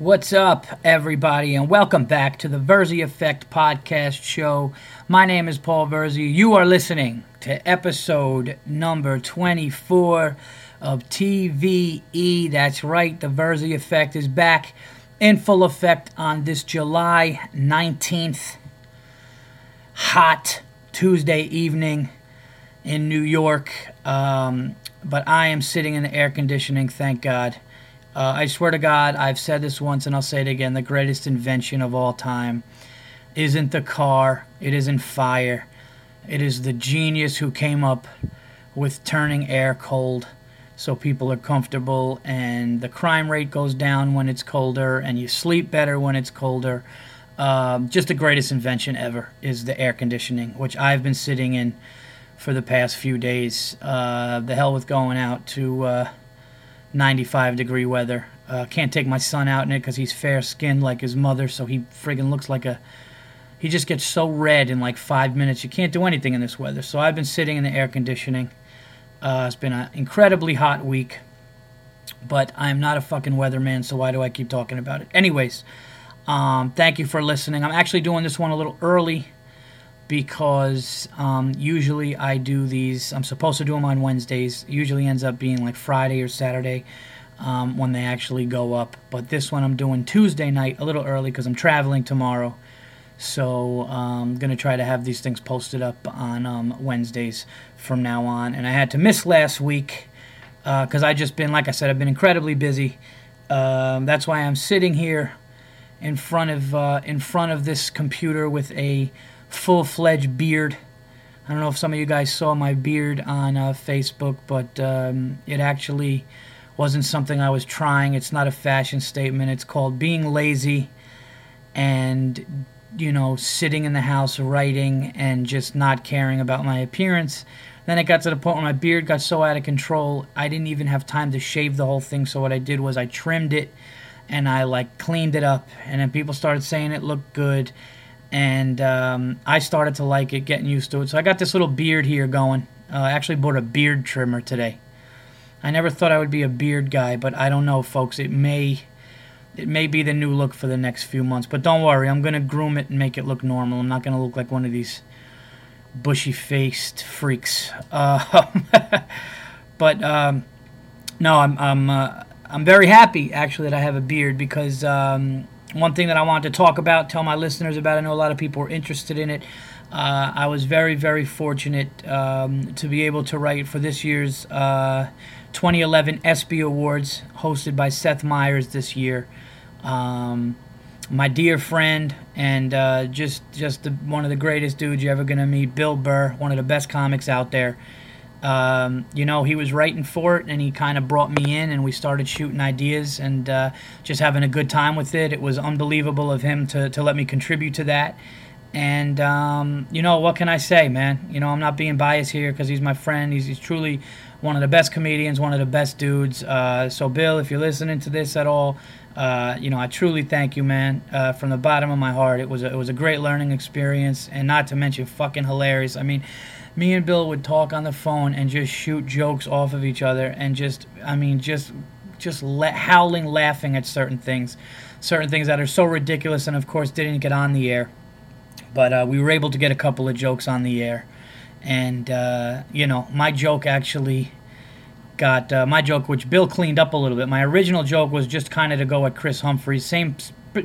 What's up, everybody, and welcome back to the Verzi Effect podcast show. My name is Paul Verzi. You are listening to episode number 24 of TVE. That's right, the Verzi Effect is back in full effect on this July 19th, hot Tuesday evening in New York. Um, but I am sitting in the air conditioning, thank God. Uh, I swear to God, I've said this once and I'll say it again. The greatest invention of all time isn't the car, it isn't fire. It is the genius who came up with turning air cold so people are comfortable and the crime rate goes down when it's colder and you sleep better when it's colder. Um, just the greatest invention ever is the air conditioning, which I've been sitting in for the past few days. Uh, the hell with going out to. Uh, 95 degree weather. Uh, can't take my son out in it because he's fair skinned like his mother, so he friggin' looks like a. He just gets so red in like five minutes. You can't do anything in this weather. So I've been sitting in the air conditioning. Uh, it's been an incredibly hot week, but I'm not a fucking weatherman, so why do I keep talking about it? Anyways, um, thank you for listening. I'm actually doing this one a little early because um, usually I do these. I'm supposed to do them on Wednesdays. Usually ends up being like Friday or Saturday um, when they actually go up. But this one I'm doing Tuesday night a little early because I'm traveling tomorrow. So I'm um, gonna try to have these things posted up on um, Wednesdays from now on. And I had to miss last week because uh, I just been, like I said, I've been incredibly busy. Um, that's why I'm sitting here in front of uh, in front of this computer with a full fledged beard. I don't know if some of you guys saw my beard on uh, Facebook, but um, it actually wasn't something I was trying. It's not a fashion statement. It's called being lazy and, you know, sitting in the house writing and just not caring about my appearance. Then it got to the point where my beard got so out of control, I didn't even have time to shave the whole thing. So what I did was I trimmed it and I like cleaned it up. And then people started saying it looked good and um, I started to like it, getting used to it. So I got this little beard here going. Uh, I actually bought a beard trimmer today. I never thought I would be a beard guy, but I don't know, folks. It may, it may be the new look for the next few months. But don't worry, I'm gonna groom it and make it look normal. I'm not gonna look like one of these bushy-faced freaks. Uh, but um, no, I'm I'm uh, I'm very happy actually that I have a beard because. Um, one thing that I wanted to talk about, tell my listeners about. I know a lot of people are interested in it. Uh, I was very, very fortunate um, to be able to write for this year's uh, 2011 ESPY Awards, hosted by Seth Meyers this year. Um, my dear friend and uh, just just the, one of the greatest dudes you're ever gonna meet, Bill Burr, one of the best comics out there. Um, you know, he was writing for it, and he kind of brought me in, and we started shooting ideas and uh, just having a good time with it. It was unbelievable of him to, to let me contribute to that. And, um, you know, what can I say, man? You know, I'm not being biased here because he's my friend. He's, he's truly one of the best comedians, one of the best dudes. Uh, so, Bill, if you're listening to this at all, uh, you know, I truly thank you, man, uh, from the bottom of my heart. It was a, it was a great learning experience, and not to mention fucking hilarious. I mean, me and Bill would talk on the phone and just shoot jokes off of each other and just, I mean, just, just la- howling, laughing at certain things, certain things that are so ridiculous, and of course didn't get on the air. But uh, we were able to get a couple of jokes on the air, and uh, you know, my joke actually got uh, my joke, which Bill cleaned up a little bit. My original joke was just kind of to go at Kris Humphries, same,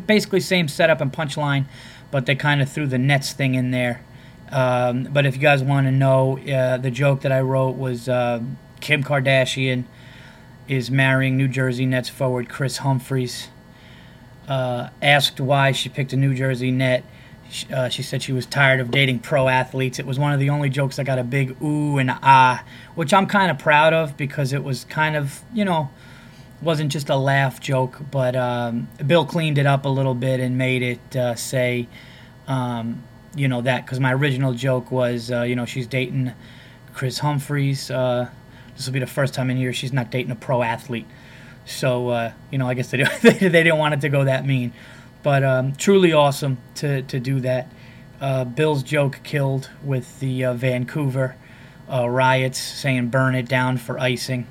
basically same setup and punchline, but they kind of threw the Nets thing in there um, but if you guys want to know, uh, the joke that I wrote was uh, Kim Kardashian is marrying New Jersey Nets forward Kris Humphries. Uh, asked why she picked a New Jersey Net. She, uh, she, said she was tired of dating pro athletes. It was one of the only jokes that got a big ooh and ah, which I'm kind of proud of because it was kind of, you know, wasn't just a laugh joke, but um, Bill cleaned it up a little bit and made it uh, say, um, you know that because my original joke was uh, you know she's dating Kris Humphries. Uh, this will be the first time in years she's not dating a pro athlete. So uh, you know I guess they they didn't want it to go that mean, but um, truly awesome to to do that. Uh, Bill's joke killed with the uh, Vancouver uh, riots, saying burn it down for icing.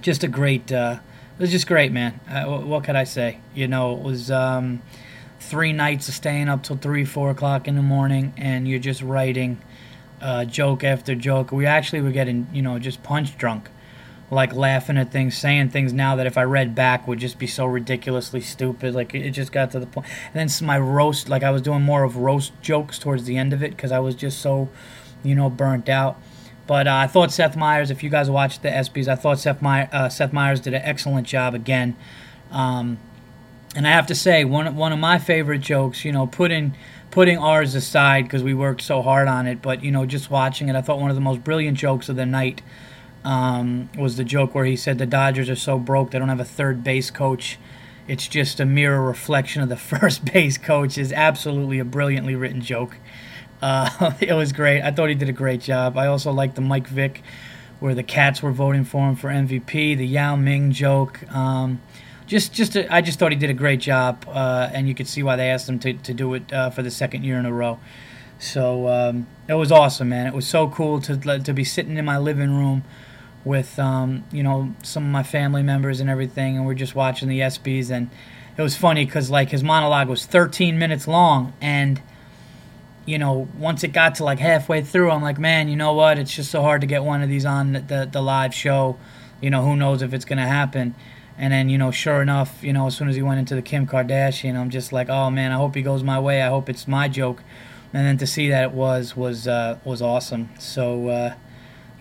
Just a great it was just great, man. What, what could I say? You know, it was um, three nights of staying up till three, four o'clock in the morning, and you're just writing uh, joke after joke. We actually were getting, you know, just punch drunk, like laughing at things, saying things now that if I read back would just be so ridiculously stupid. Like it just got to the point. And then my roast, like I was doing more of roast jokes towards the end of it because I was just so, you know, burnt out. But uh, I thought Seth Meyers, if you guys watched the ESPYS, I thought Seth, My- uh, Seth Meyers did an excellent job again. Um, and I have to say, one one of my favorite jokes, you know, putting putting ours aside because we worked so hard on it, but you know, just watching it, I thought one of the most brilliant jokes of the night um, was the joke where he said the Dodgers are so broke they don't have a third base coach. It's just a mirror reflection of the first base coach. is absolutely a brilliantly written joke. Uh, it was great. I thought he did a great job. I also liked the Mike Vick, where the Cats were voting for him for MVP. The Yao Ming joke. Um, just, just, a, I just thought he did a great job, uh, and you could see why they asked him to, to do it uh, for the second year in a row. So um, it was awesome, man. It was so cool to to be sitting in my living room with um, you know some of my family members and everything, and we're just watching the ESPYS, and it was funny because like his monologue was 13 minutes long, and you know once it got to like halfway through, I'm like, man, you know what? It's just so hard to get one of these on the the, the live show. You know, who knows if it's gonna happen. And then, you know, sure enough, you know, as soon as he went into the Kim Kardashian, I'm just like, oh man, I hope he goes my way. I hope it's my joke. And then to see that it was was uh, was awesome. So uh,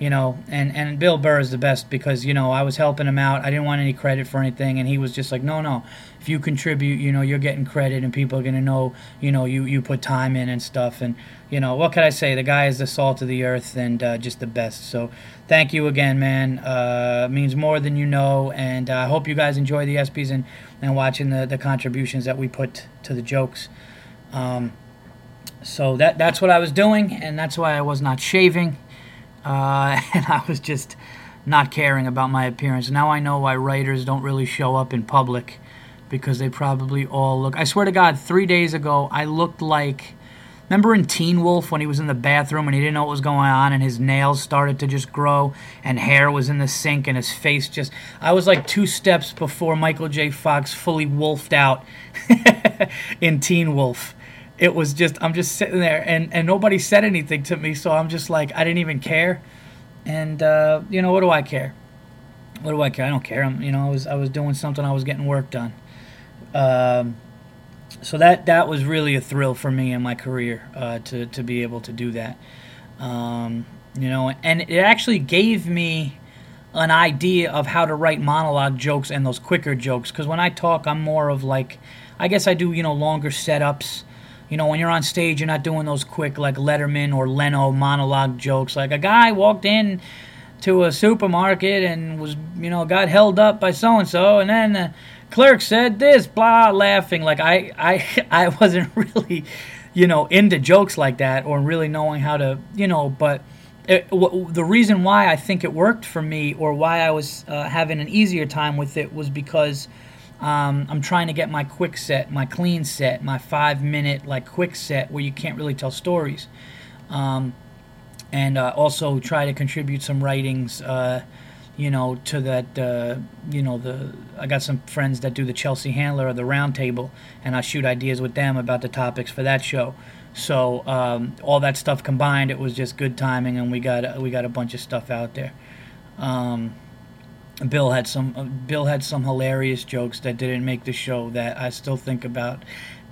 you know, and, and Bill Burr is the best because, you know, I was helping him out. I didn't want any credit for anything. And he was just like, no, no, if you contribute, you know, you're getting credit and people are going to know, you know, you, you put time in and stuff. And, you know, what can I say? The guy is the salt of the earth and uh, just the best. So thank you again, man. Uh, means more than you know. And uh, I hope you guys enjoy the ESPYs and, and watching the, the contributions that we put to the jokes. Um, so that that's what I was doing, and that's why I was not shaving uh, and I was just not caring about my appearance. Now I know why writers don't really show up in public because they probably all look. I swear to God, three days ago, I looked like. Remember in Teen Wolf when he was in the bathroom and he didn't know what was going on and his nails started to just grow and hair was in the sink and his face just. I was like two steps before Michael J. Fox fully wolfed out in Teen Wolf it was just I'm just sitting there and and nobody said anything to me, so I'm just like I didn't even care. And uh, you know what do I care? What do I care? I don't care. I'm you know I was I was doing something. I was getting work done. Um, so that that was really a thrill for me in my career uh, to to be able to do that. Um, you know, and it actually gave me an idea of how to write monologue jokes and those quicker jokes. Because when I talk, I'm more of like, I guess I do you know longer setups you know, when you're on stage, you're not doing those quick like Letterman or Leno monologue jokes. Like a guy walked in to a supermarket and was, you know, got held up by so and so, and then the clerk said this, blah, laughing. Like I, I, I wasn't really, you know, into jokes like that or really knowing how to, you know, but. It, w- the reason why I think it worked for me, or why I was uh, having an easier time with it, was because um, I'm trying to get my quick set, my clean set, my five minute like quick set where you can't really tell stories, um, and uh, also try to contribute some writings. Uh, you know, to that, uh, you know, the I got some friends that do the Chelsea Handler or the Roundtable, and I shoot ideas with them about the topics for that show. So um, all that stuff combined, it was just good timing, and we got we got a bunch of stuff out there. Um, Bill had some uh, Bill had some hilarious jokes that didn't make the show that I still think about,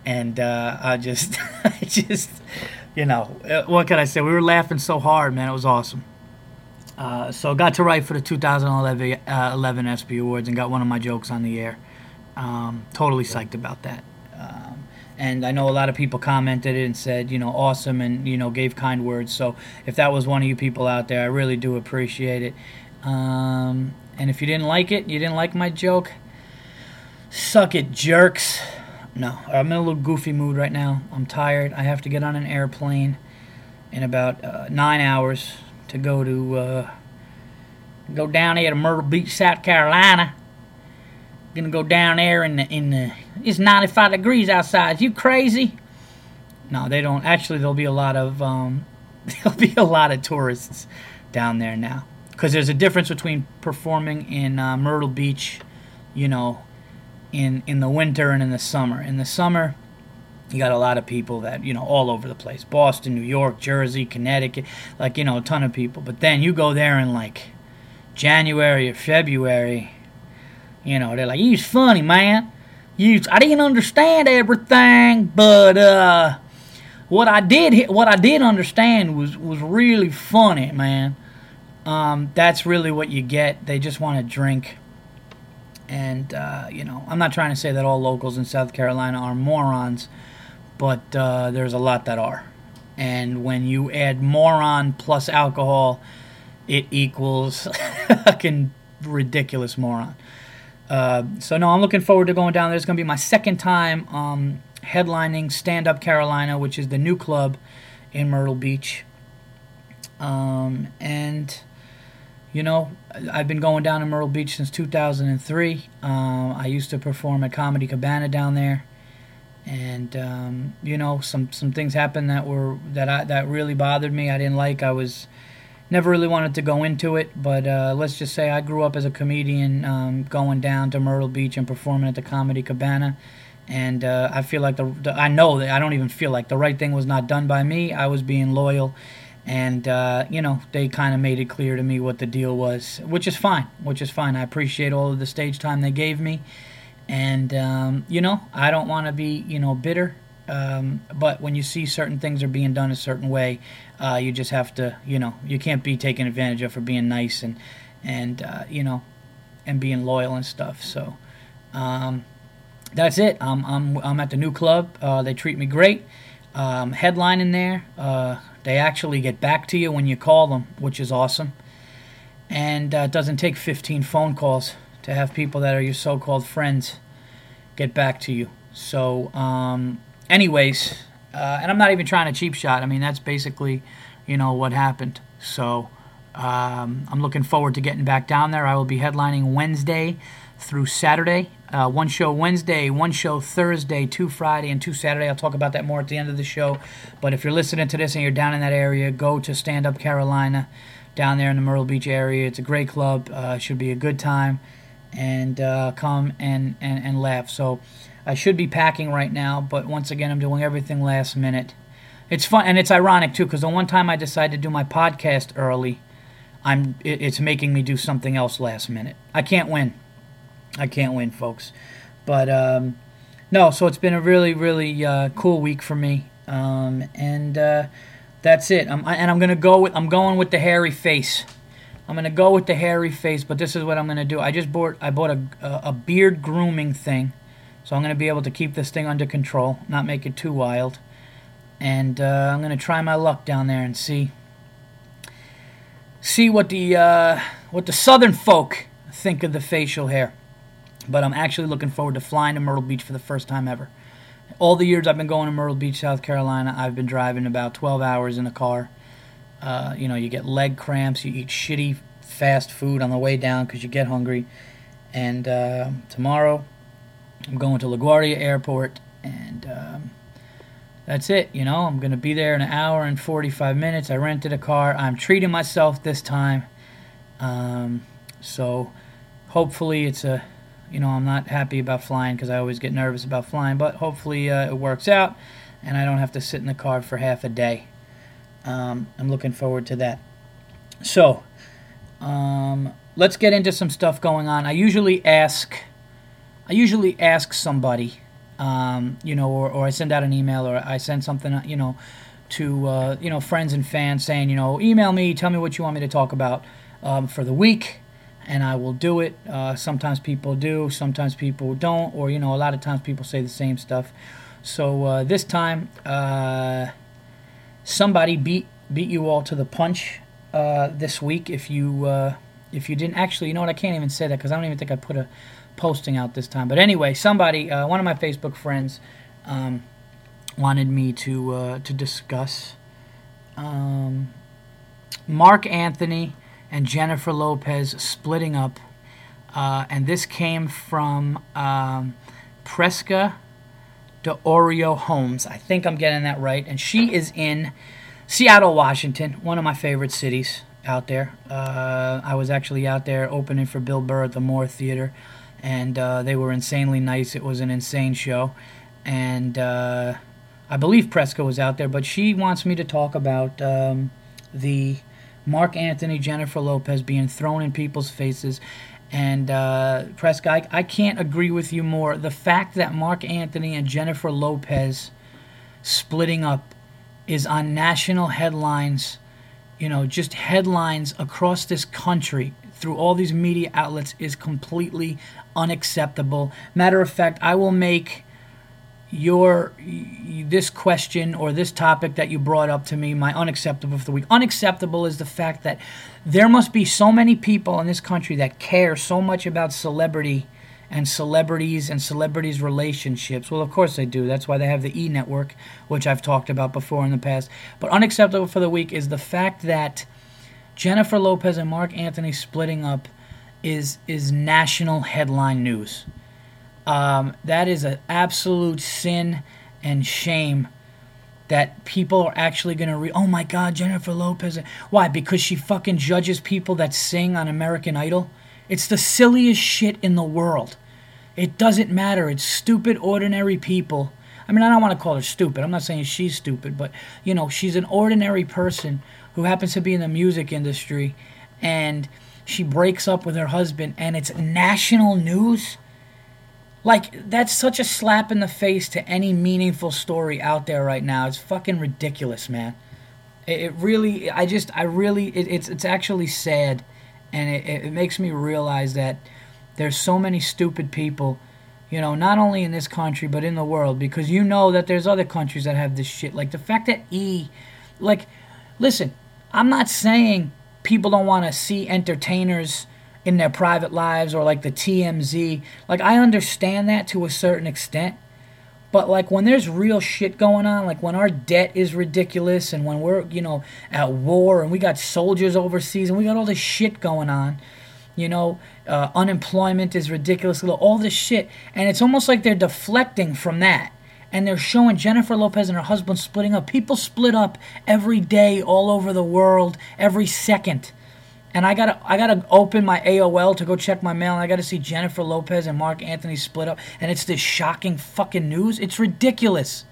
and uh, I just I just you know uh, what can I say? We were laughing so hard, man. It was awesome. Uh, so got to write for the 2011 uh, 11 ESPY Awards and got one of my jokes on the air. Um, totally psyched about that. Um, and I know a lot of people commented and said, you know, awesome, and you know, gave kind words. So if that was one of you people out there, I really do appreciate it. Um, and if you didn't like it, you didn't like my joke, suck it, jerks. No, I'm in a little goofy mood right now. I'm tired. I have to get on an airplane in about uh, nine hours to go to uh, go down here to Myrtle Beach, South Carolina. Gonna go down there in the in the it's 95 degrees outside. You crazy? No, they don't. Actually, there'll be a lot of um, there'll be a lot of tourists down there now because there's a difference between performing in uh, Myrtle Beach you know, in in the winter and in the summer. In the summer, you got a lot of people that you know all over the place. Boston new york jersey connecticut like you know a ton of people. But then you go there in like january or february you know they're like he's funny man. I didn't understand everything but uh what i did what i did understand was was really funny man um, that's really what you get they just want to drink and uh, you know i'm not trying to say that all locals in south carolina are morons but uh, there's a lot that are. And when you add moron plus alcohol, it equals fucking ridiculous moron. Uh, so no, I'm looking forward to going down there. It's going to be my second time um, headlining Stand Up Carolina, which is the new club in Myrtle Beach. Um, and you know, I've been going down to Myrtle Beach since 2003. Uh, I used to perform at Comedy Cabana down there and um, you know some some things happened that were that I, that really bothered me. I didn't like. I was never really wanted to go into it, but uh, let's just say I grew up as a comedian, um, going down to Myrtle Beach and performing at the Comedy Cabana. And uh, I feel like the, the, I know that I don't even feel like the right thing was not done by me. I was being loyal, and uh, you know they kind of made it clear to me what the deal was, which is fine. Which is fine. I appreciate all of the stage time they gave me and, um, you know, I don't want to be, you know, bitter. Um, but when you see certain things are being done a certain way, uh, you just have to, you know, you can't be taken advantage of for being nice and, and uh, you know, and being loyal and stuff. So um, that's it. I'm, I'm, I'm at the new club. Uh, they treat me great. Um, headlining there. Uh, they actually get back to you when you call them, which is awesome. And uh, it doesn't take 15 phone calls to have people that are your so-called friends get back to you. So, um, anyways, uh, and I'm not even trying to cheap shot. I mean, that's basically, you know, what happened. So, um, I'm looking forward to getting back down there. I will be headlining Wednesday through Saturday. Uh, one show Wednesday, one show Thursday, two Friday, and two Saturday. I'll talk about that more at the end of the show. But if you're listening to this and you're down in that area, go to Stand Up Carolina down there in the Myrtle Beach area. It's a great club. Uh, should be a good time and uh, come and, and, and laugh. So I should be packing right now, but once again, I'm doing everything last minute. It's fun, and it's ironic too, because the one time I decided to do my podcast early, I'm it, it's making me do something else last minute. I can't win. I can't win, folks. But um, no, so it's been a really, really uh, cool week for me, um, and uh, that's it. I'm, and I'm gonna go with I'm going with the hairy face. I'm gonna go with the hairy face, but this is what I'm gonna do. I just bought I bought a a beard grooming thing, so I'm gonna be able to keep this thing under control, not make it too wild, and uh, I'm gonna try my luck down there and see see what the uh, what the southern folk think of the facial hair. But I'm actually looking forward to flying to Myrtle Beach for the first time ever. All the years I've been going to Myrtle Beach, South Carolina, I've been driving about 12 hours in a car uh, you know, you get leg cramps, you eat shitty fast food on the way down because you get hungry. And uh, tomorrow, I'm going to LaGuardia Airport, and um, that's it. You know, I'm going to be there in an hour and 45 minutes. I rented a car. I'm treating myself this time. Um, so hopefully, it's a, you know, I'm not happy about flying because I always get nervous about flying, but hopefully uh, it works out and I don't have to sit in the car for half a day. Um, I'm looking forward to that. So, um, let's get into some stuff going on. I usually ask, I usually ask somebody, um, you know, or, or I send out an email or I send something, you know, to uh, you know friends and fans saying, you know, email me, tell me what you want me to talk about um, for the week, and I will do it. Uh, sometimes people do, sometimes people don't, or you know, a lot of times people say the same stuff. So uh, this time. Uh, somebody beat beat you all to the punch uh, this week. If you uh, if you didn't actually, you know what? I can't even say that because I don't even think I put a posting out this time. But anyway, somebody, uh, one of my Facebook friends, um, wanted me to to discuss um, Marc Anthony and Jennifer Lopez splitting up, uh, and this came from um, Presca de Oreo Homes. I think I'm getting that right. And she is in Seattle, Washington, one of my favorite cities out there. Uh, I was actually out there opening for Bill Burr at the Moore Theater. and uh, they were insanely nice. It was an insane show, and uh, I believe Presca was out there, but she wants me to talk about um, the Marc Anthony, Jennifer Lopez being thrown in people's faces. And uh, Presca, I, I can't agree with you more. The fact that Marc Anthony and Jennifer Lopez splitting up is on national headlines, you know, just headlines across this country through all these media outlets is completely unacceptable. Matter of fact, I will make your this question or this topic that you brought up to me my unacceptable for the week. Unacceptable is the fact that there must be so many people in this country that care so much about celebrity and celebrities and celebrities relationships. Well of course they do. That's why they have the e network which i've talked about before in the past. But unacceptable for the week is the fact that jennifer lopez and marc anthony splitting up is is national headline news um, that is an absolute sin and shame that people are actually going to read. Oh my God, Jennifer Lopez. Why? Because she fucking judges people that sing on American Idol? It's the silliest shit in the world. It doesn't matter. It's stupid, ordinary people. I mean, I don't want to call her stupid. I'm not saying she's stupid, but, you know, she's an ordinary person who happens to be in the music industry and she breaks up with her husband and it's national news like, that's such a slap in the face to any meaningful story out there right now. It's fucking ridiculous, man. It, it really, I just, I really, it, it's, it's actually sad. And it, it makes me realize that there's so many stupid people, you know, not only in this country, but in the world. Because you know that there's other countries that have this shit. Like, the fact that E, like, listen, I'm not saying people don't want to see entertainers in their private lives or like the TMZ. Like I understand that to a certain extent. But like when there's real shit going on, like when our debt is ridiculous and when we're, you know, at war and we got soldiers overseas and we got all this shit going on, you know, uh, unemployment is ridiculous, all this shit. And it's almost like they're deflecting from that. And they're showing Jennifer Lopez and her husband splitting up. People split up every day all over the world, every second and I gotta I gotta open my AOL to go check my mail, and I gotta see Jennifer Lopez and Marc Anthony split up, and it's this shocking fucking news. It's ridiculous.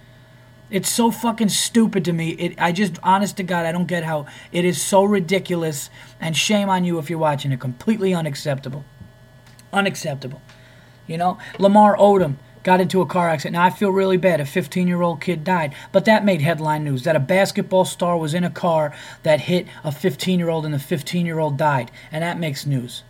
It's so fucking stupid to me. It I just honest to God, I don't get how it is so ridiculous. And shame on you if you're watching it. Completely unacceptable. Unacceptable. You know, Lamar Odom got into a car accident. Now I feel really bad. A 15 year old kid died, but that made headline news that a basketball star was in a car that hit a 15 year old and the 15 year old died, and that makes news.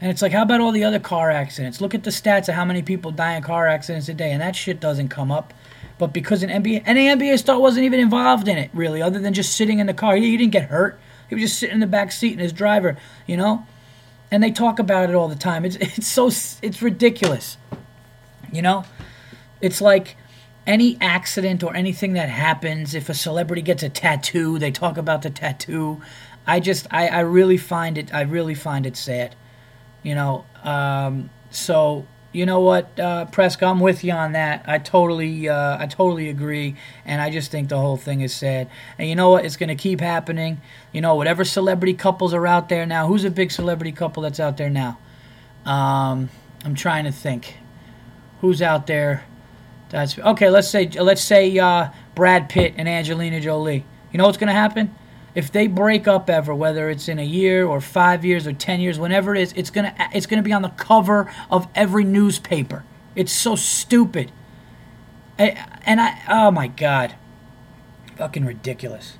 And it's like, how about all the other car accidents? Look at the stats of how many people die in car accidents a day, and that shit doesn't come up. But because an NBA, any NBA star wasn't even involved in it, really, other than just sitting in the car. He, he didn't get hurt. He was just sitting in the back seat and his driver, you know. And they talk about it all the time. It's it's so it's ridiculous. You know, it's like any accident or anything that happens. If a celebrity gets a tattoo, they talk about the tattoo. I just, I, I really find it, I really find it sad. You know, um, so you know what, uh, Prescott, I'm with you on that. I totally, uh, I totally agree, and I just think the whole thing is sad. And you know what? It's going to keep happening. You know, whatever celebrity couples are out there now. Who's a big celebrity couple that's out there now? Um, I'm trying to think who's out there. That's okay. Let's say let's say uh, Brad Pitt and Angelina Jolie. You know what's to happen? If they break up ever, whether it's in a year or five years or ten years, whenever it is, it's gonna it's gonna be on the cover of every newspaper. It's so stupid. And I, oh my god, fucking ridiculous.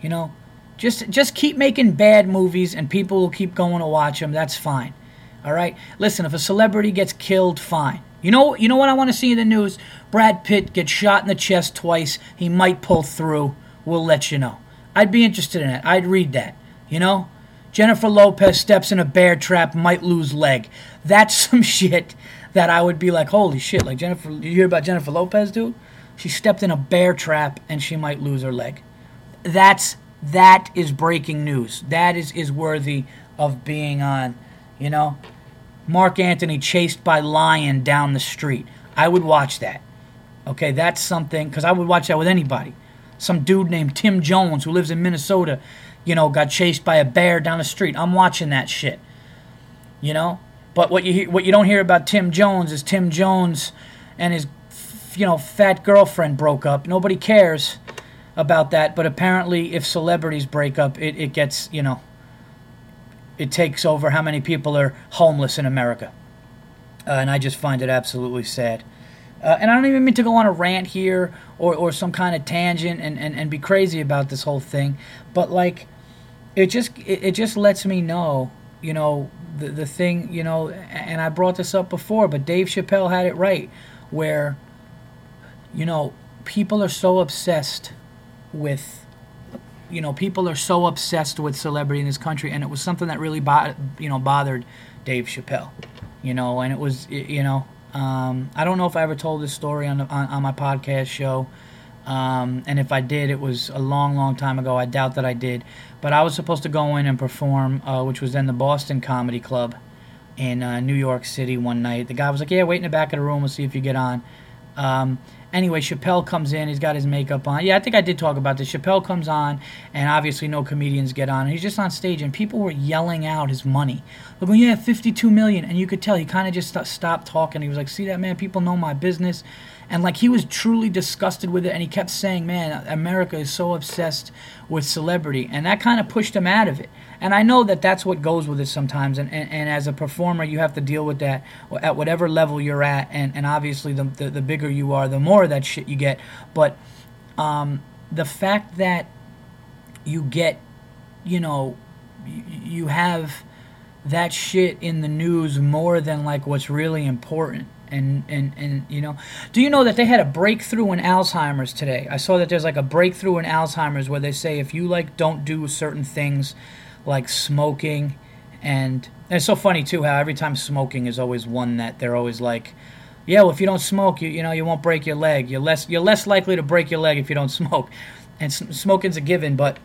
You know, just just keep making bad movies and people will keep going to watch them. That's fine. All right. Listen, if a celebrity gets killed, fine. You know, you know what I want to see in the news? Brad Pitt gets shot in the chest twice. He might pull through. We'll let you know. I'd be interested in it. I'd read that. You know, Jennifer Lopez steps in a bear trap, might lose leg. That's some shit that I would be like, holy shit! Like Jennifer, you hear about Jennifer Lopez, dude? She stepped in a bear trap and she might lose her leg. That's that is breaking news. That is is worthy of being on. You know, Marc Anthony chased by lion down the street. I would watch that. Okay, that's something because I would watch that with anybody. Some dude named Tim Jones who lives in Minnesota, you know, got chased by a bear down the street. I'm watching that shit. You know, But what you what you don't hear about Tim Jones is Tim Jones and his you know fat girlfriend broke up. Nobody cares about that. But apparently, if celebrities break up, it, it gets you know it takes over how many people are homeless in America. Uh, and I just find it absolutely sad. Uh, and I don't even mean to go on a rant here or, or some kind of tangent and, and, and be crazy about this whole thing, but like it just it, it just lets me know, you know, the the thing, you know, and I brought this up before, but Dave Chappelle had it right, where you know people are so obsessed with you know people are so obsessed with celebrity in this country, and it was something that really bo- you know bothered Dave Chappelle you know, and it was, you know, um, I don't know if I ever told this story on, on, on my podcast show. Um, and if I did, it was a long, long time ago. I doubt that I did. But I was supposed to go in and perform, uh, which was then the Boston Comedy Club in uh, New York City one night. The guy was like, Yeah, wait in the back of the room. We'll see if you get on. Um, Anyway, Chappelle comes in. He's got his makeup on. Yeah, I think I did talk about this. Chappelle comes on, and obviously no comedians get on. He's just on stage, and people were yelling out his money. They're going, "Yeah, fifty-two million. and you could tell he kind of just stopped talking. He was like, "See that man? People know my business." And like he was truly disgusted with it and he kept saying man america is so obsessed with celebrity and that kind of pushed him out of it and I know that that's what goes with it sometimes. And, and, and as a performer, you have to deal with that at whatever level you're at. And, and obviously, the, the, the bigger you are, the more of that shit you get. But um, the fact that you get, you know, you have that shit in the news more than like what's really important and and and you know do you know that they had a breakthrough in alzheimer's today? I saw that there's like a breakthrough in alzheimer's where they say if you like don't do certain things like smoking and, and it's so funny too how every time smoking is always one that they're always like yeah well if you don't smoke you you know you won't break your leg. You're less you're less likely to break your leg if you don't smoke. And smoking's a given but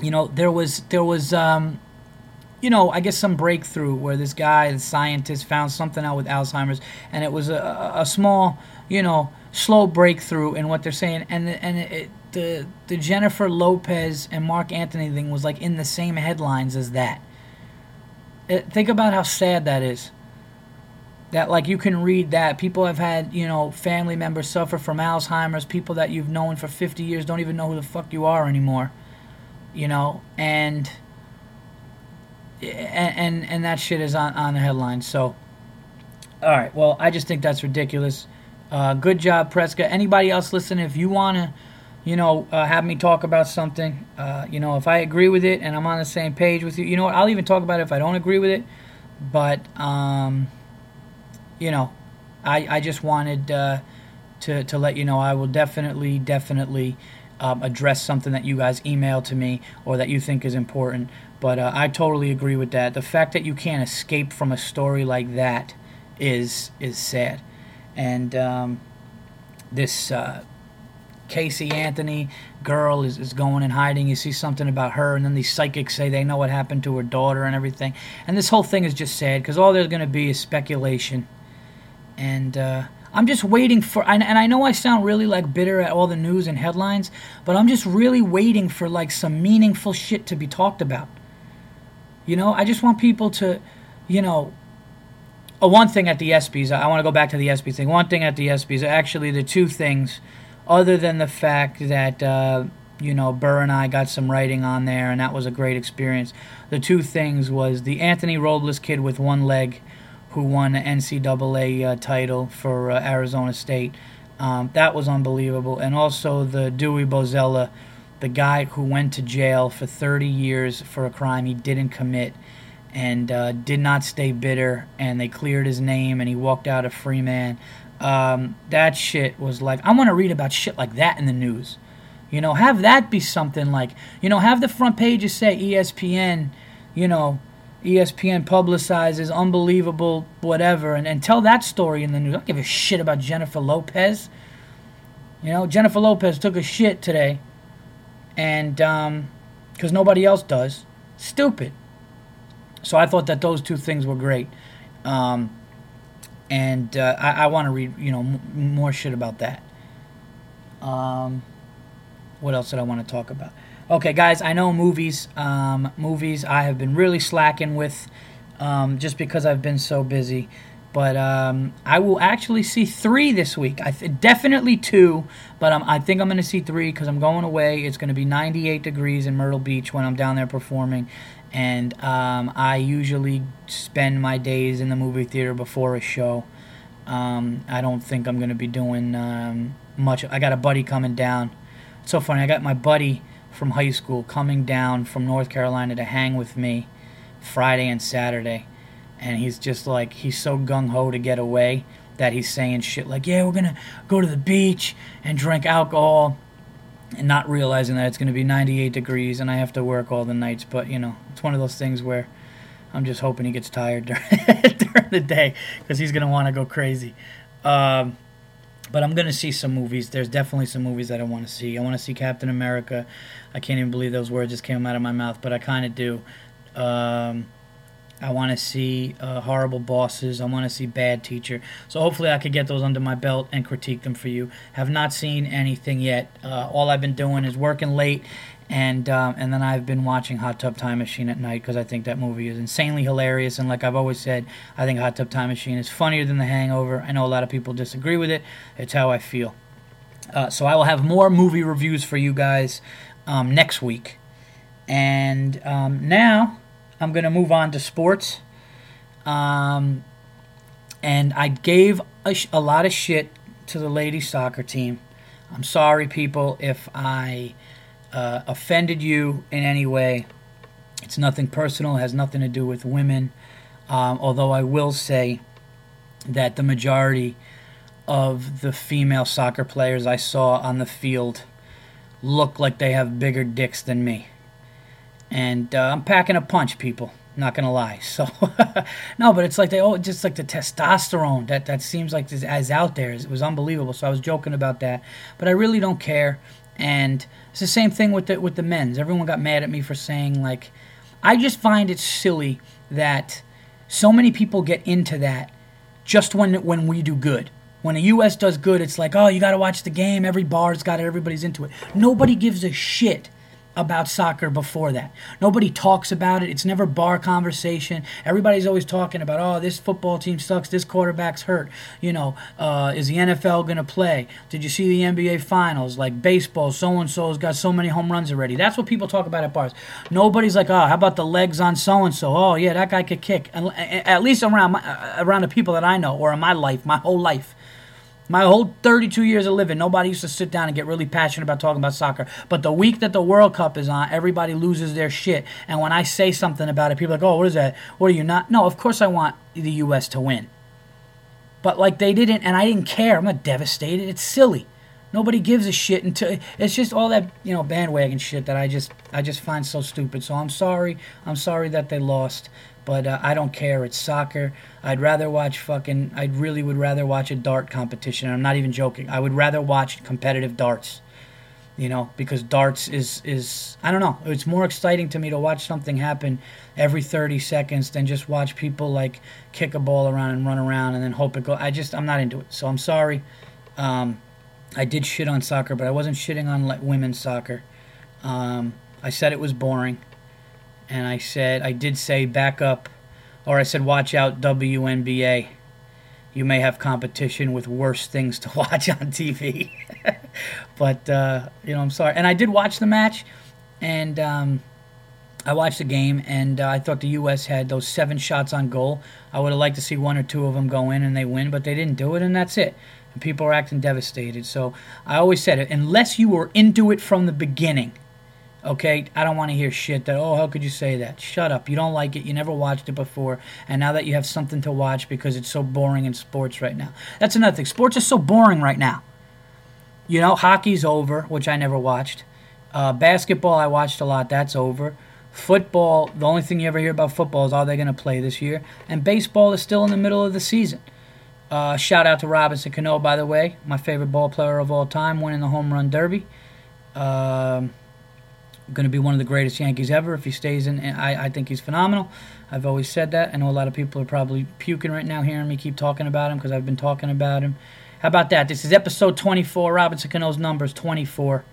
you know there was there was um you know, I guess some breakthrough where this guy, the scientist, found something out with Alzheimer's, and it was a, a small, you know, slow breakthrough in what they're saying, and and it, the the Jennifer Lopez and Marc Anthony thing was like in the same headlines as that. It, uh, think about how sad that is. That like you can read that people have had you know family members suffer from Alzheimer's. People that you've known for 50 years don't even know who the fuck you are anymore. You know, and and and, that shit is on on the headlines. So, all right. Well, I just think that's ridiculous. Uh, good job, Prescott. Anybody else listening? If you wanna you know, uh, have me talk about something. Uh, you know, if I agree with it and I'm on the same page with you, you know what? I'll even talk about it if I don't agree with it. But, um, you know, I, I just wanted uh, to, to let you know I will definitely, definitely um, address something that you guys email to me or that you think is important. But uh, I totally agree with that. The fact that you can't escape from a story like that is is sad. And um, this uh, Casey Anthony girl is, is going and hiding. You see something about her, and then these psychics say they know what happened to her daughter and everything. And this whole thing is just sad because all there's going to be is speculation. And uh, I'm just waiting for, and, and I know I sound really like bitter at all the news and headlines, but I'm just really waiting for like some meaningful shit to be talked about. You know, I just want people to, you know, oh, one thing at the ESPYS, I want to go back to the ESPY thing. One thing at the ESPYS, actually, the two things other than the fact that uh, you know Burr and I got some writing on there, and that was a great experience. The two things was the Anthony Robles kid with one leg, who won the NCAA uh, title for uh, Arizona State. Um, that was unbelievable, and also the Dewey Bozella, the guy who went to jail for 30 years for a crime he didn't commit. And uh, did not stay bitter, and they cleared his name, and he walked out a free man um, that shit was like I want to read about shit like that in the news. You know, have that be something like you know, have the front pages say ESPN, you know, ESPN publicizes unbelievable whatever, and, and tell that story in the news. I don't give a shit about Jennifer Lopez. You know, Jennifer Lopez took a shit today, and um, because nobody else does, stupid. So I thought that those two things were great. Um, and uh, I, I want to read you know m- more shit about that. Um, what else did I want to talk about? Okay, guys, I know movies. Um, movies I have been really slacking with. um, just because I've been so busy. But um, I will actually see three this week. I th- definitely two, but um, I think I'm going to see three because I'm going away. It's going to be 98 degrees in Myrtle Beach when I'm down there performing, and um, I usually spend my days in the movie theater before a show. Um, I don't think I'm going to be doing um, much. I got a buddy coming down. It's so funny. I got my buddy from high school coming down from North Carolina to hang with me Friday and Saturday and he's just like he's so gung ho to get away that he's saying shit like, "Yeah, we're gonna go to the beach and drink alcohol," and not realizing that it's gonna be 98 degrees and I have to work all the nights. But you know, it's one of those things where I'm just hoping he gets tired during, during the day because he's gonna want to go crazy. Um, but I'm gonna see some movies. There's definitely some movies that I want to see. I want to see Captain America. I can't even believe those words just came out of my mouth, but I kind of do. Um, I want to see uh, horrible bosses. I want to see bad teacher. So hopefully I could get those under my belt and critique them for you. Have not seen anything yet. Uh, all I've been doing is working late, and um, and then I've been watching Hot Tub Time Machine at night because I think that movie is insanely hilarious. And like I've always said, I think Hot Tub Time Machine is funnier than The Hangover. I know a lot of people disagree with it. It's how I feel. Uh, so I will have more movie reviews for you guys um, next week. And um, now I'm going to move on to sports. Um, and I gave a, sh- a, lot of shit to the ladies' soccer team. I'm sorry, people, if I uh, offended you in any way. It's nothing personal, it has nothing to do with women. Um, although I will say that the majority of the female soccer players I saw on the field look like they have bigger dicks than me and uh, I'm packing a punch, people. Not gonna lie. So no, but it's like they oh, just like the testosterone that that seems like is as out there. It was unbelievable. So I was joking about that, but I really don't care. And it's the same thing with the with the men's. Everyone got mad at me for saying like, I just find it silly that so many people get into that just when when we do good. When the U.S. does good, it's like, oh, you got to watch the game. Every bar's got it. Everybody's into it. Nobody gives a shit about soccer before that. Nobody talks about it. It's never bar conversation. Everybody's always talking about, oh, this football team sucks. This quarterback's hurt. You know, uh, is the NFL going to play? Did you see the NBA Finals? Like baseball, so and so's got so many home runs already. That's what people talk about at bars. Nobody's like, oh, how about the legs on so and so? Oh, yeah, that guy could kick. At least around my, around the people that I know or in my life, my whole life. My whole 32 years of living, nobody used to sit down and get really passionate about talking about soccer. But the week that the World Cup is on, everybody loses their shit. And when I say something about it, people are like, oh, what is that? What are you not? No, of course I want the U.S. to win. But like they didn't, and I didn't care. I'm not devastated. It's silly. Nobody gives a shit until it's just all that you know bandwagon shit that I just I just find so stupid. So I'm sorry. I'm sorry that they lost but uh, I don't care. It's soccer. I'd rather watch fucking. I really would rather watch a dart competition. I'm not even joking. I would rather watch competitive darts. You know, because darts is is I don't know. It's more exciting to me to watch something happen every 30 seconds than just watch people like kick a ball around and run around and then hope it go. I just I'm not into it. So I'm sorry. Um, I did shit on soccer, but I wasn't shitting on like women's soccer. Um, I said it was boring and I said I did say back up, or I said watch out WNBA. You may have competition with worse things to watch on TV. but uh, you know, I'm sorry. And I did watch the match, and um, I watched the game, and uh, I thought the U.S. had those seven shots on goal. I would have liked to see one or two of them go in and they win, but they didn't do it, and that's it. And people are acting devastated. So I always said it: unless you were into it from the beginning Okay, I don't want to hear shit that, oh, how could you say that? Shut up. You don't like it. You never watched it before. And now that you have something to watch because it's so boring in sports right now. That's another thing. Sports is so boring right now. You know, hockey's over, which I never watched. Uh, basketball, I watched a lot. That's over. Football, the only thing you ever hear about football is are they going to play this year? And baseball is still in the middle of the season. Uh, shout out to Robinson Cano, by the way, my favorite ball player of all time, winning the home run derby. Um, going to be one of the greatest Yankees ever if he stays in. I, I think he's phenomenal. I've always said that. I know a lot of people are probably puking right now hearing me keep talking about him because I've been talking about him. How about that? This is episode 24. Robinson Cano's numbers 24.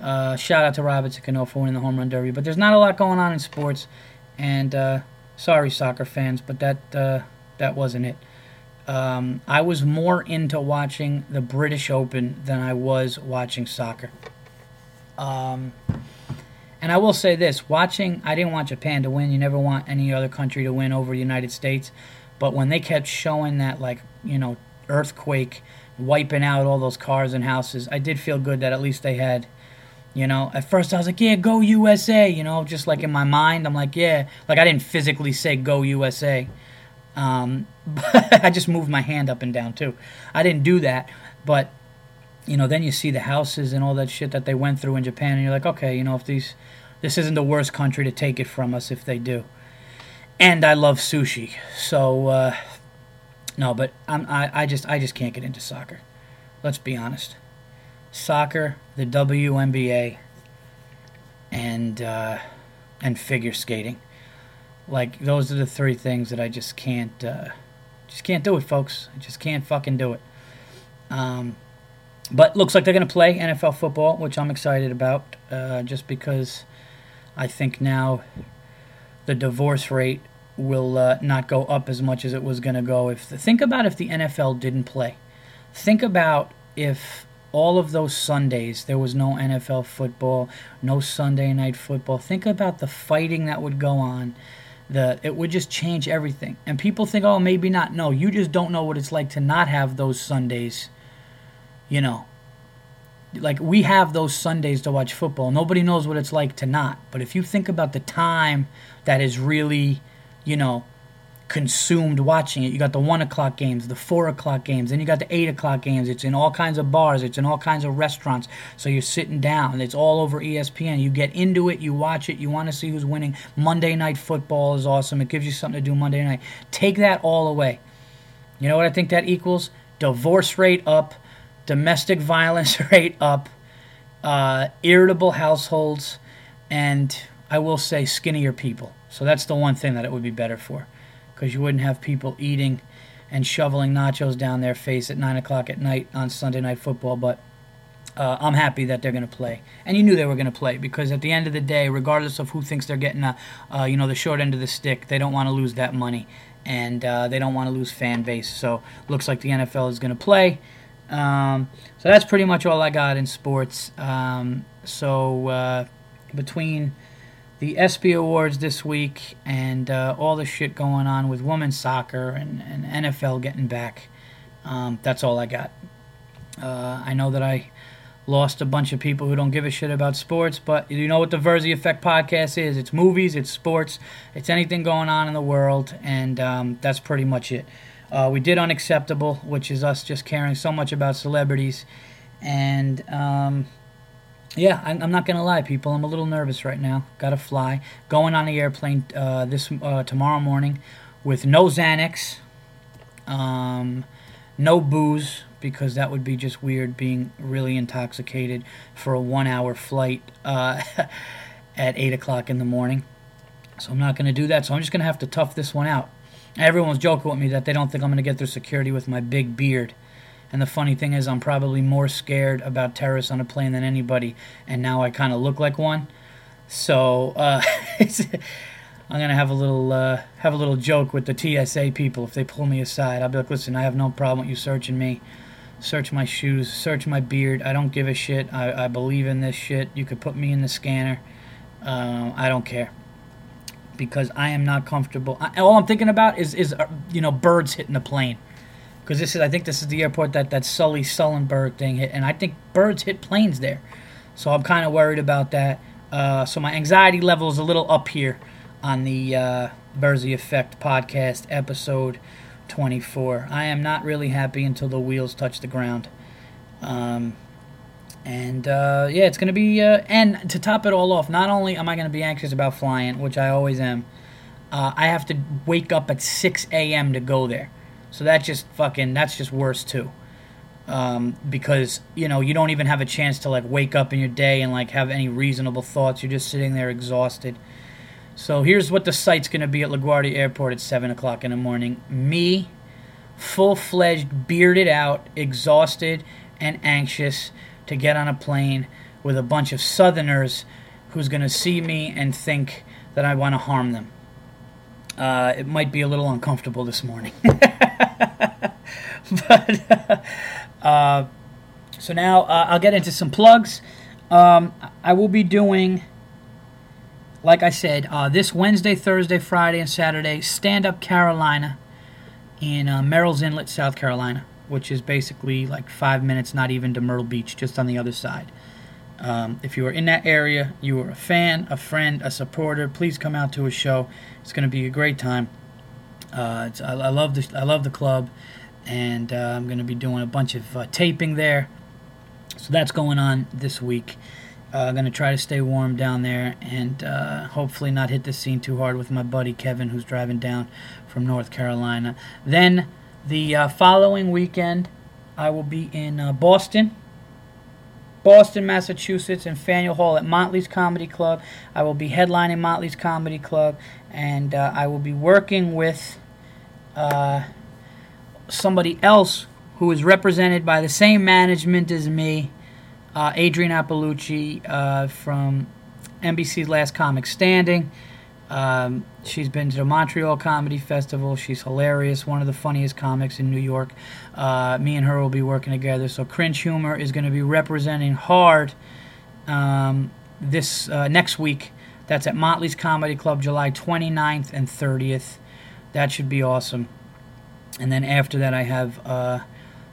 Uh, shout out to Robinson Cano for winning the home run derby. But there's not a lot going on in sports, and uh, Sorry, soccer fans, but that uh, that wasn't it. Um, I was more into watching the British Open than I was watching soccer. Um, and I will say this: watching, I didn't want Japan to win. You never want any other country to win over the United States. But when they kept showing that, like you know, earthquake wiping out all those cars and houses, I did feel good that at least they had. You know, at first I was like, yeah, go USA. You know, just like in my mind, I'm like, yeah. Like I didn't physically say go USA. Um, I just moved my hand up and down too. I didn't do that, but you know, then you see the houses and all that shit that they went through in Japan, and you're like, okay, you know, if these, this isn't the worst country to take it from us if they do. And I love sushi, so uh, no, but I'm, I, I just, I just can't get into soccer. Let's be honest. Soccer, the WNBA, and uh, and figure skating. Like those are the three things that I just can't, uh, just can't do it, folks. I just can't fucking do it. Um, but looks like they're going to play NFL football, which I'm excited about, uh, just because I think now the divorce rate will uh, not go up as much as it was going to go. If the, think about if the NFL didn't play, think about if all of those Sundays there was no NFL football, no Sunday night football. Think about the fighting that would go on. The it would just change everything. And people think, oh, maybe not. No, you just don't know what it's like to not have those Sundays you know, like we have those Sundays to watch football. Nobody knows what it's like to not. But if you think about the time that is really, you know, consumed watching it, you got the one o'clock games, the four o'clock games, then you got the eight o'clock games. It's in all kinds of bars, it's in all kinds of restaurants. So you're sitting down. It's all over ESPN. You get into it, you watch it, you want to see who's winning. Monday night football is awesome. It gives you something to do Monday night. Take that all away. You know what I think that equals? Divorce rate up domestic violence rate up, uh, irritable households, and I will say skinnier people. So that's the one thing that it would be better for, because you wouldn't have people eating and shoveling nachos down their face at nine o'clock at night on Sunday night football. But uh, I'm happy that they're going to play, and you knew they were going to play because at the end of the day, regardless of who thinks they're getting a, uh, you know, the short end of the stick, they don't want to lose that money, and uh, they don't want to lose fan base. So looks like the NFL is going to play. Um, so that's pretty much all I got in sports. Um, so uh, between the ESPY Awards this week and uh, all the shit going on with women's soccer and, and NFL getting back, um, that's all I got. Uh, I know that I lost a bunch of people who don't give a shit about sports, but you know what the Virzi Effect podcast is? It's movies, it's sports, it's anything going on in the world, and um, that's pretty much it. Uh, we did Unacceptable, which is us just caring so much about celebrities. And um, yeah, I'm, I'm not gonna lie, people. I'm a little nervous right now. Got to fly. Going on the airplane uh, this uh, tomorrow morning with no Xanax, um, no booze because that would be just weird being really intoxicated for a one-hour flight uh, at eight o'clock in the morning. So I'm not gonna do that. So I'm just gonna have to tough this one out. Everyone's joking with me that they don't think I'm going to get through security with my big beard. And the funny thing is, I'm probably more scared about terrorists on a plane than anybody, and now I kind of look like one. So uh, I'm gonna have a little uh, have a little joke with the TSA people if they pull me aside. I'll be like, "Listen, I have no problem with you searching me, search my shoes, search my beard. I don't give a shit. I, I believe in this shit. You could put me in the scanner. Uh, I don't care." Because I am not comfortable. I, all I'm thinking about is is uh, you know birds hitting the plane because this is I think this is the airport that that Sully Sullenberg thing hit, and I think birds hit planes there, so I'm kind of worried about that. Uh, so my anxiety level is a little up here on the uh, Virzi Effect podcast episode 24. I am not really happy until the wheels touch the ground. Um, and uh, yeah, it's going to be. Uh, and to top it all off, not only am I going to be anxious about flying, which I always am, uh, I have to wake up at 6 a.m. to go there. So that's just fucking. That's just worse too. Um, because you know you don't even have a chance to like wake up in your day and like have any reasonable thoughts. You're just sitting there exhausted. So here's what the site's going to be at LaGuardia Airport at 7 o'clock in the morning. Me, full fledged, bearded out, exhausted, and anxious to get on a plane with a bunch of Southerners who's going to see me and think that I want to harm them. uh, it might be a little uncomfortable this morning. but uh, so now uh, I'll get into some plugs. Um, I will be doing, like I said, uh, this Wednesday, Thursday, Friday, and Saturday, Stand Up Carolina in uh, Murrells Inlet, South Carolina, which is basically like five minutes, not even to Myrtle Beach, just on the other side. Um, if you are in that area, you are a fan, a friend, a supporter, please come out to a show. It's going to be a great time. Uh, I, I, love the I love the club, and uh, I'm going to be doing a bunch of uh, taping there. So that's going on this week. I'm uh, going to try to stay warm down there and uh, hopefully not hit the scene too hard with my buddy Kevin, who's driving down from North Carolina. Then the uh, following weekend, I will be in Boston Boston, Massachusetts, and Faneuil Hall at Motley's Comedy Club. I will be headlining Motley's Comedy Club, and uh, I will be working with uh, somebody else who is represented by the same management as me, uh, Adrienne Iapalucci uh, from NBC's Last Comic Standing. Um, she's been to the Montreal Comedy Festival. She's hilarious, one of the funniest comics in New York. Uh, me and her will be working together. So Cringe Humor is going to be representing hard um, this uh, next week. That's at Motley's Comedy Club, July 29th and 30th. That should be awesome. And then after that, I have uh,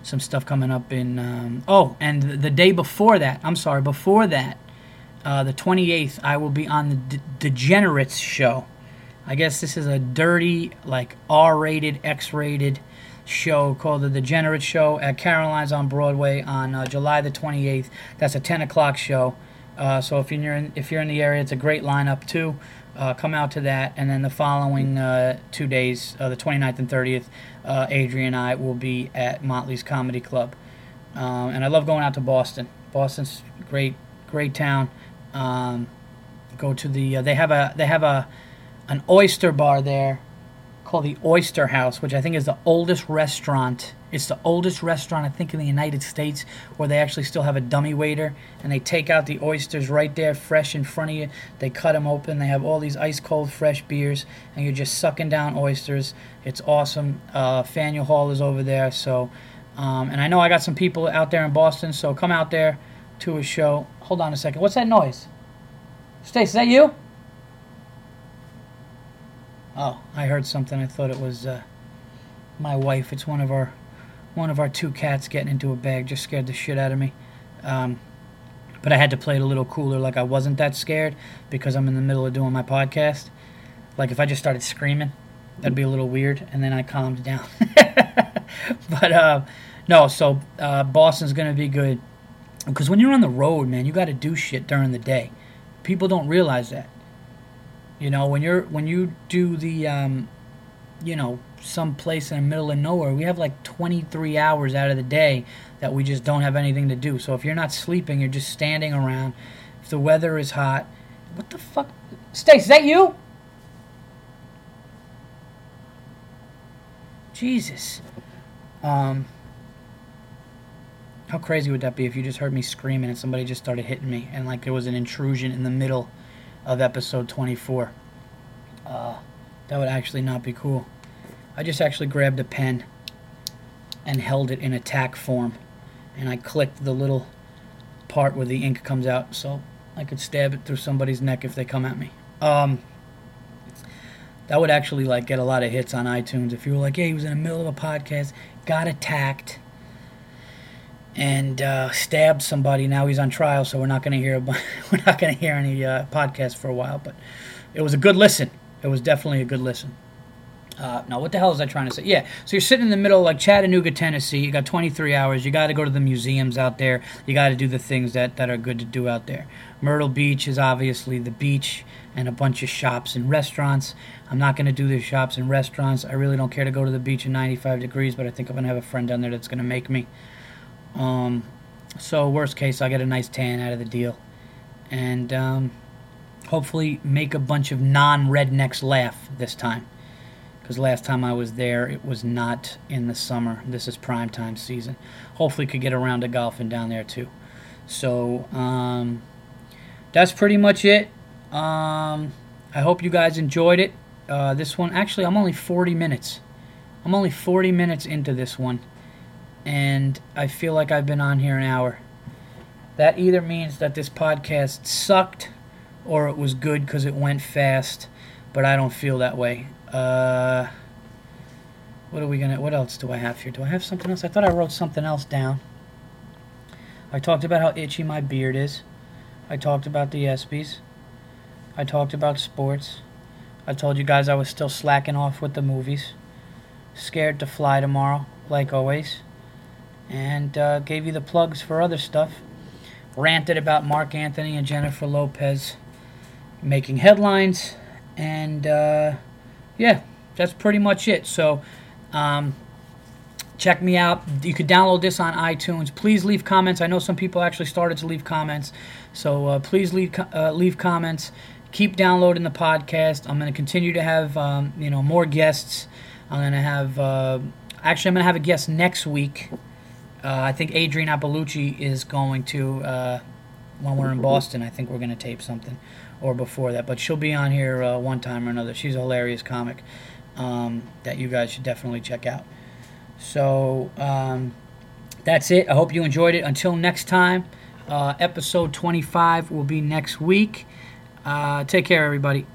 some stuff coming up in. Um, oh, and the day before that, I'm sorry, before that, uh, the 28th, I will be on the D- Degenerates show. I guess this is a dirty, like R-rated, X-rated show called the Degenerate Show at Caroline's on Broadway on uh, July the 28th. That's a 10 o'clock show. Uh, so if you're in, if you're in the area, it's a great lineup too. Uh, come out to that, and then the following uh, two days, uh, the 29th and 30th, uh, Adrienne and I will be at Motley's Comedy Club. Um, and I love going out to Boston. Boston's great, great town. Um, go to the uh, they have a they have a an oyster bar there called the Oyster House, which I think is the oldest restaurant. It's the oldest restaurant I think in the United States where they actually still have a dummy waiter and they take out the oysters right there, fresh in front of you. They cut them open. They have all these ice cold fresh beers and you're just sucking down oysters. It's awesome. Uh, Faneuil Hall is over there, so. Um, and I know I got some people out there in Boston, so come out there to a show. Hold on a second. What's that noise? Stace, is that you? Oh, I heard something. I thought it was uh, my wife. It's one of our one of our two cats getting into a bag. Just scared the shit out of me. Um, but I had to play it a little cooler, like I wasn't that scared because I'm in the middle of doing my podcast. Like if I just started screaming, that'd be a little weird, and then I calmed down. but uh, no, so uh, Boston's gonna be good. Because when you're on the road, man, you got to do shit during the day. People don't realize that. You know, when you're when you do the, um, you know, some place in the middle of nowhere, we have like 23 hours out of the day that we just don't have anything to do. So if you're not sleeping, you're just standing around. If the weather is hot, what the fuck? Stace, is that you? Jesus. Um, how crazy would that be if you just heard me screaming and somebody just started hitting me and like there was an intrusion in the middle of episode 24? Uh, that would actually not be cool. I just actually grabbed a pen and held it in attack form and I clicked the little part where the ink comes out so I could stab it through somebody's neck if they come at me. Um, that would actually like get a lot of hits on iTunes if you were like, "Hey, he was in the middle of a podcast, got attacked." And uh, stabbed somebody. Now he's on trial, so we're not going to hear we're not going to hear any uh, podcast for a while. But it was a good listen. It was definitely a good listen. Uh, now, what the hell is I trying to say? Yeah, so you're sitting in the middle, like Chattanooga, Tennessee. You got 23 hours. You got to go to the museums out there. You got to do the things that, that are good to do out there. Myrtle Beach is obviously the beach and a bunch of shops and restaurants. I'm not going to do the shops and restaurants. I really don't care to go to the beach in 95 degrees, but I think I'm going to have a friend down there that's going to make me. Um, so worst case, I get a nice tan out of the deal, and um, hopefully make a bunch of non-rednecks laugh this time. Because last time I was there, it was not in the summer. This is prime time season. Hopefully, could get around to golfing down there too. So um, that's pretty much it. Um, I hope you guys enjoyed it. Uh, this one, actually, I'm only 40 minutes. I'm only 40 minutes into this one, and I feel like I've been on here an hour. That either means that this podcast sucked or it was good because it went fast, but I don't feel that way. Uh, what are we gonna? What else do I have here? Do I have something else? I thought I wrote something else down. I talked about how itchy my beard is. I talked about the ESPYS. I talked about sports. I told you guys I was still slacking off with the movies. Scared to fly tomorrow, like always. And uh, gave you the plugs for other stuff. Ranted about Marc Anthony and Jennifer Lopez making headlines. And uh, yeah, that's pretty much it. So um, check me out. You could download this on iTunes. Please leave comments. I know some people actually started to leave comments, so uh, please leave uh, leave comments. Keep downloading the podcast. I'm going to continue to have um, you know more guests. I'm going to have uh, actually I'm going to have a guest next week. Uh, I think Adrienne Iapalucci is going to uh, when we're in Boston. I think we're going to tape something or before that, but she'll be on here uh, one time or another. She's a hilarious comic um, that you guys should definitely check out. So um, that's it. I hope you enjoyed it. Until next time, uh, episode 25 will be next week. Uh, take care, everybody.